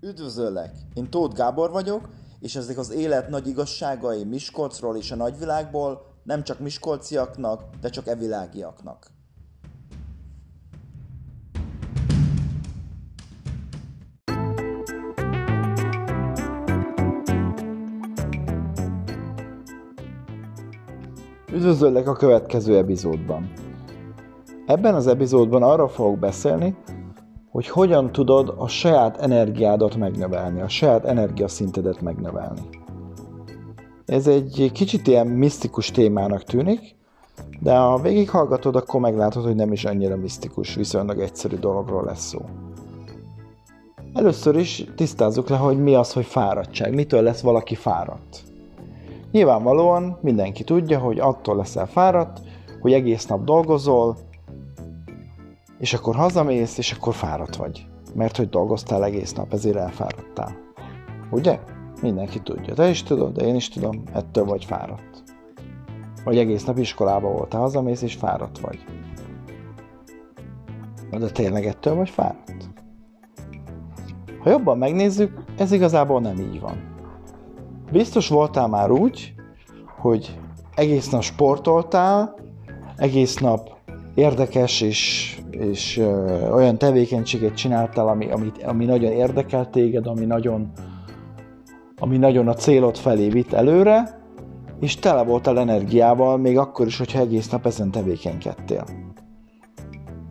Üdvözöllek! Én Tóth Gábor vagyok, és ezek az élet nagy igazságai Miskolcról és a nagyvilágból nem csak miskolciaknak, de csak evilágiaknak. Üdvözöllek a következő epizódban. Ebben az epizódban arra fogok beszélni, hogy hogyan tudod a saját energiádat megnövelni, a saját energiaszintedet megnövelni. Ez egy kicsit ilyen misztikus témának tűnik, de ha végighallgatod, akkor meglátod, hogy nem is annyira misztikus, viszonylag egyszerű dologról lesz szó. Először is tisztázzuk le, hogy mi az, hogy fáradtság, mitől lesz valaki fáradt. Nyilvánvalóan mindenki tudja, hogy attól leszel fáradt, hogy egész nap dolgozol, és akkor hazamész, és akkor fáradt vagy. Mert hogy dolgoztál egész nap, ezért elfáradtál. Ugye? Mindenki tudja. Te is tudod, de én is tudom, ettől vagy fáradt. Vagy egész nap iskolába voltál, hazamész, és fáradt vagy. De tényleg ettől vagy fáradt? Ha jobban megnézzük, ez igazából nem így van. Biztos voltál már úgy, hogy egész nap sportoltál, egész nap érdekes és, és ö, olyan tevékenységet csináltál, ami, ami, ami nagyon érdekel téged, ami nagyon, ami nagyon a célod felé vitt előre, és tele voltál energiával, még akkor is, hogyha egész nap ezen tevékenykedtél.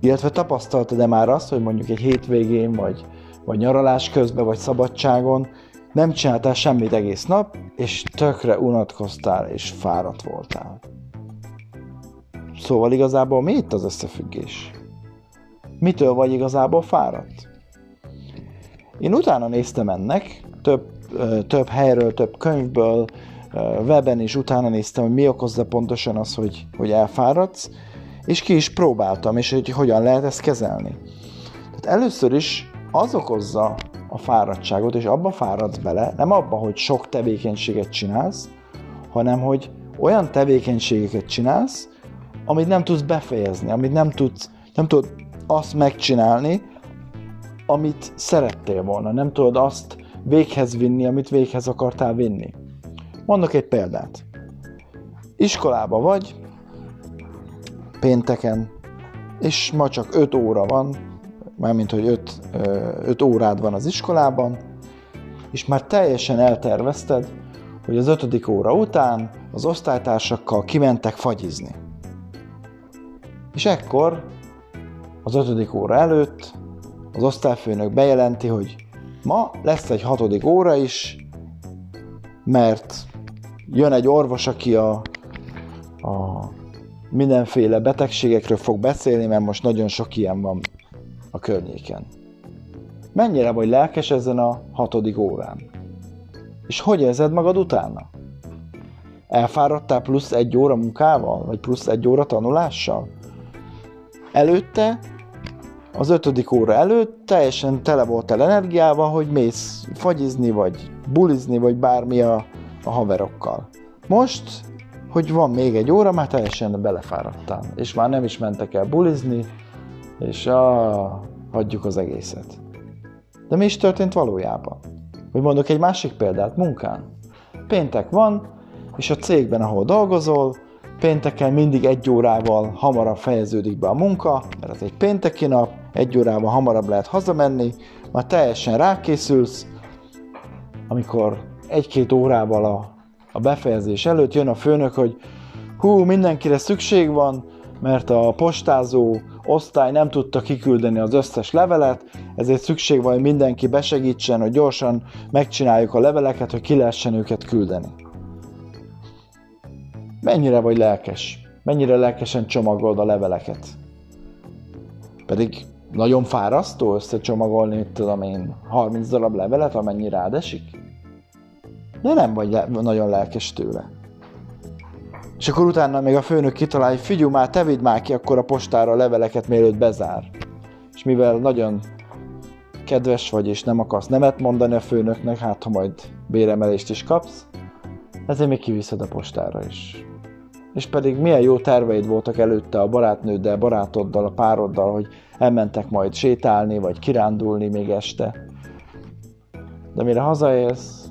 Illetve tapasztaltad-e már azt, hogy mondjuk egy hétvégén, vagy, vagy nyaralás közben, vagy szabadságon nem csináltál semmit egész nap, és tökre unatkoztál, és fáradt voltál. Szóval igazából mi itt az összefüggés? Mitől vagy igazából fáradt? Én utána néztem ennek, több, több helyről, több könyvből, weben is utána néztem, hogy mi okozza pontosan az, hogy, hogy elfáradsz, és ki is próbáltam, és hogy hogyan lehet ezt kezelni. Tehát először is az okozza a fáradtságot, és abba fáradsz bele, nem abba, hogy sok tevékenységet csinálsz, hanem hogy olyan tevékenységeket csinálsz, amit nem tudsz befejezni, amit nem tudsz, nem tudod azt megcsinálni, amit szerettél volna, nem tudod azt véghez vinni, amit véghez akartál vinni. Mondok egy példát. Iskolába vagy, pénteken, és ma csak 5 óra van, mármint, hogy 5, 5 órád van az iskolában, és már teljesen eltervezted, hogy az ötödik óra után az osztálytársakkal kimentek fagyizni. És ekkor az ötödik óra előtt az osztályfőnök bejelenti, hogy ma lesz egy hatodik óra is, mert jön egy orvos, aki a, a mindenféle betegségekről fog beszélni, mert most nagyon sok ilyen van a környéken. Mennyire vagy lelkes ezen a hatodik órán? És hogy érzed magad utána? Elfáradtál plusz egy óra munkával, vagy plusz egy óra tanulással? Előtte, az ötödik óra előtt teljesen tele voltál energiával, hogy mész fagyizni, vagy bulizni, vagy bármi a, a haverokkal. Most, hogy van még egy óra, már teljesen belefáradtál, és már nem is mentek el bulizni, és ah, hagyjuk az egészet. De mi is történt valójában? Hogy mondok egy másik példát, munkán. Péntek van, és a cégben, ahol dolgozol, pénteken mindig egy órával hamarabb fejeződik be a munka, mert ez egy pénteki nap, egy órával hamarabb lehet hazamenni, már teljesen rákészülsz, amikor egy-két órával a, a befejezés előtt jön a főnök, hogy hú, mindenkire szükség van, mert a postázó osztály nem tudta kiküldeni az összes levelet, ezért szükség van, hogy mindenki besegítsen, hogy gyorsan megcsináljuk a leveleket, hogy ki lehessen őket küldeni. Mennyire vagy lelkes? Mennyire lelkesen csomagolod a leveleket? Pedig nagyon fárasztó összecsomagolni, tudom én, 30 darab levelet, amennyi rád esik? De nem vagy le- nagyon lelkes tőle. És akkor utána még a főnök kitalálja, hogy figyelj már, te vidd már ki akkor a postára a leveleket, mielőtt bezár. És mivel nagyon kedves vagy, és nem akarsz nemet mondani a főnöknek, hát ha majd béremelést is kapsz, ezért még kiviszed a postára is. És pedig milyen jó terveid voltak előtte a barátnőddel, barátoddal, a pároddal, hogy elmentek majd sétálni, vagy kirándulni még este. de mire hazaérsz,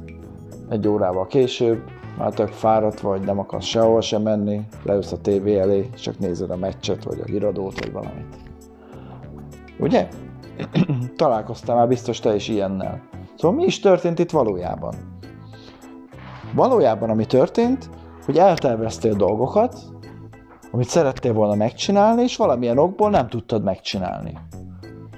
egy órával később, már tök fáradt vagy, nem akarsz sehol sem menni, leülsz a tévé elé, csak nézed a meccset, vagy a híradót, vagy valamit. Ugye? Találkoztál már biztos te is ilyennel. Szóval mi is történt itt valójában? Valójában ami történt, hogy elterveztél dolgokat, amit szerettél volna megcsinálni, és valamilyen okból nem tudtad megcsinálni.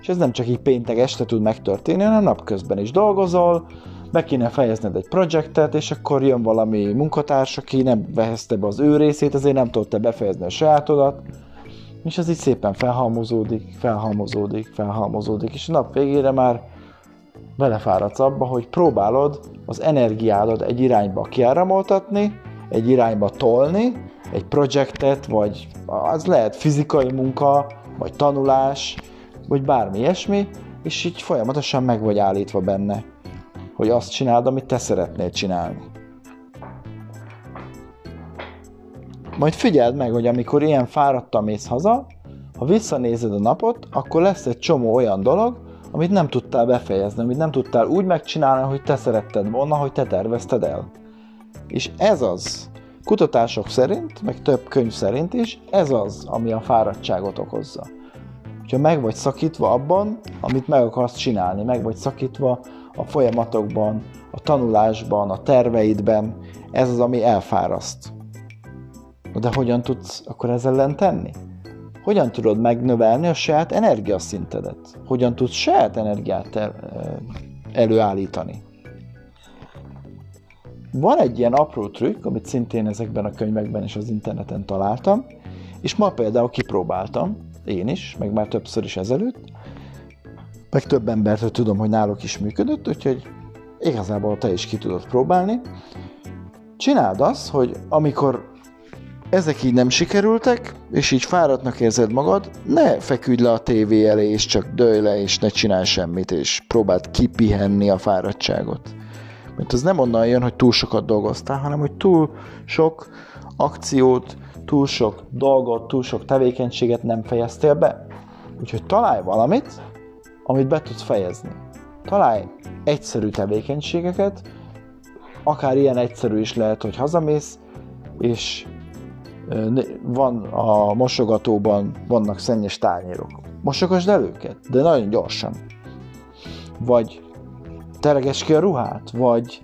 És ez nem csak így péntek este tud megtörténni, hanem napközben is dolgozol, be kéne fejezned egy projektet, és akkor jön valami munkatárs, aki nem vehezte be az ő részét, ezért nem tudta befejezni a sajátodat, és ez így szépen felhalmozódik, felhalmozódik, felhalmozódik, és a nap végére már belefáradsz abba, hogy próbálod az energiádat egy irányba kiáramoltatni, egy irányba tolni, egy projektet, vagy az lehet fizikai munka, vagy tanulás, vagy bármi ilyesmi, és így folyamatosan meg vagy állítva benne, hogy azt csináld, amit te szeretnél csinálni. Majd figyeld meg, hogy amikor ilyen fáradtan mész haza, ha visszanézed a napot, akkor lesz egy csomó olyan dolog, amit nem tudtál befejezni, amit nem tudtál úgy megcsinálni, hogy te szeretted volna, hogy te tervezted el. És ez az, kutatások szerint, meg több könyv szerint is, ez az, ami a fáradtságot okozza. Hogyha meg vagy szakítva abban, amit meg akarsz csinálni, meg vagy szakítva a folyamatokban, a tanulásban, a terveidben, ez az, ami elfáraszt. De hogyan tudsz akkor ezzel ellen tenni? Hogyan tudod megnövelni a saját energiaszintedet? Hogyan tudsz saját energiát előállítani? Van egy ilyen apró trükk, amit szintén ezekben a könyvekben és az interneten találtam, és ma például kipróbáltam, én is, meg már többször is ezelőtt, meg több embertől tudom, hogy náluk is működött, úgyhogy igazából te is ki tudod próbálni. Csináld azt, hogy amikor ezek így nem sikerültek, és így fáradtnak érzed magad, ne feküdj le a tévé elé, és csak dőj le, és ne csinálj semmit, és próbáld kipihenni a fáradtságot. Mert az nem onnan jön, hogy túl sokat dolgoztál, hanem hogy túl sok akciót, túl sok dolgot, túl sok tevékenységet nem fejeztél be. Úgyhogy találj valamit, amit be tudsz fejezni. Találj egyszerű tevékenységeket, akár ilyen egyszerű is lehet, hogy hazamész, és van a mosogatóban, vannak szennyes tányérok. Mosogasd el őket, de nagyon gyorsan. Vagy tereges ki a ruhát, vagy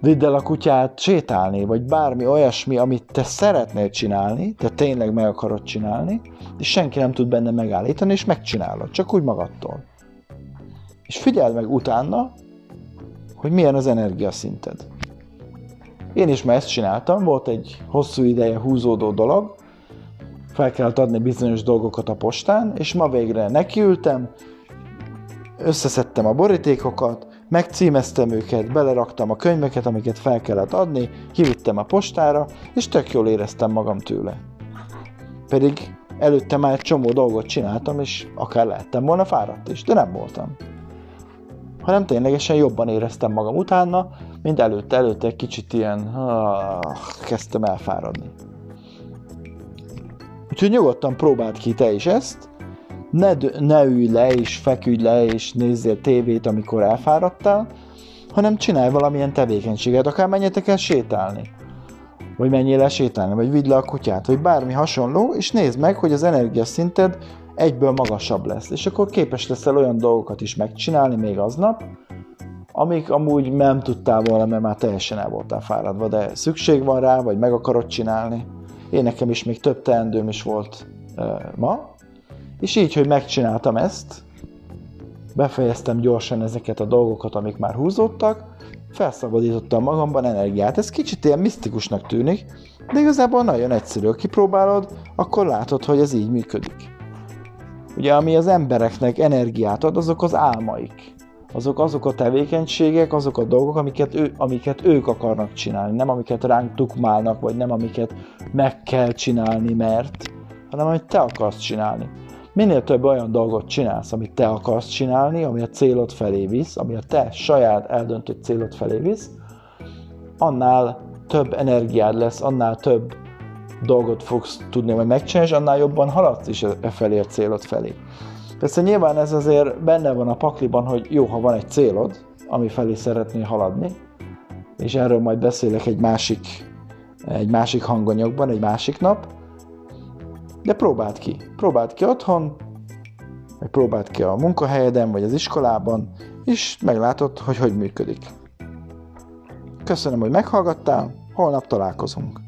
vidd el a kutyát sétálni, vagy bármi olyasmi, amit te szeretnél csinálni, te tényleg meg akarod csinálni, és senki nem tud benne megállítani, és megcsinálod, csak úgy magadtól. És figyeld meg utána, hogy milyen az energiaszinted. Én is már ezt csináltam, volt egy hosszú ideje húzódó dolog, fel kellett adni bizonyos dolgokat a postán, és ma végre nekiültem, összeszedtem a borítékokat, megcímeztem őket, beleraktam a könyveket, amiket fel kellett adni, kivittem a postára, és tök jól éreztem magam tőle. Pedig előtte már egy csomó dolgot csináltam, és akár lehettem volna fáradt is, de nem voltam. Hanem ténylegesen jobban éreztem magam utána, mint előtte. Előtte egy kicsit ilyen, ah, kezdtem elfáradni. Úgyhogy nyugodtan próbáld ki te is ezt, ne, ne ülj le és feküdj le és nézzél tévét, amikor elfáradtál, hanem csinálj valamilyen tevékenységet, akár menjetek el sétálni. Vagy menjél el sétálni, vagy vidd le a kutyát, vagy bármi hasonló, és nézd meg, hogy az energiaszinted egyből magasabb lesz. És akkor képes leszel olyan dolgokat is megcsinálni még aznap, amik amúgy nem tudtál volna, mert már teljesen el voltál fáradva, de szükség van rá, vagy meg akarod csinálni. Én nekem is még több teendőm is volt ma, és így, hogy megcsináltam ezt, befejeztem gyorsan ezeket a dolgokat, amik már húzódtak, felszabadítottam magamban energiát. Ez kicsit ilyen misztikusnak tűnik, de igazából nagyon egyszerű. Ha kipróbálod, akkor látod, hogy ez így működik. Ugye, ami az embereknek energiát ad, azok az álmaik. Azok, azok a tevékenységek, azok a dolgok, amiket, ő, amiket ők akarnak csinálni. Nem amiket ránk tukmálnak, vagy nem amiket meg kell csinálni, mert, hanem amit te akarsz csinálni minél több olyan dolgot csinálsz, amit te akarsz csinálni, ami a célod felé visz, ami a te saját eldöntött célod felé visz, annál több energiád lesz, annál több dolgot fogsz tudni majd megcsinálni, és annál jobban haladsz is e felé a célod felé. Persze nyilván ez azért benne van a pakliban, hogy jó, ha van egy célod, ami felé szeretnél haladni, és erről majd beszélek egy másik, egy másik hanganyagban, egy másik nap, de próbáld ki. Próbáld ki otthon, vagy próbáld ki a munkahelyeden, vagy az iskolában, és meglátod, hogy hogy működik. Köszönöm, hogy meghallgattál, holnap találkozunk.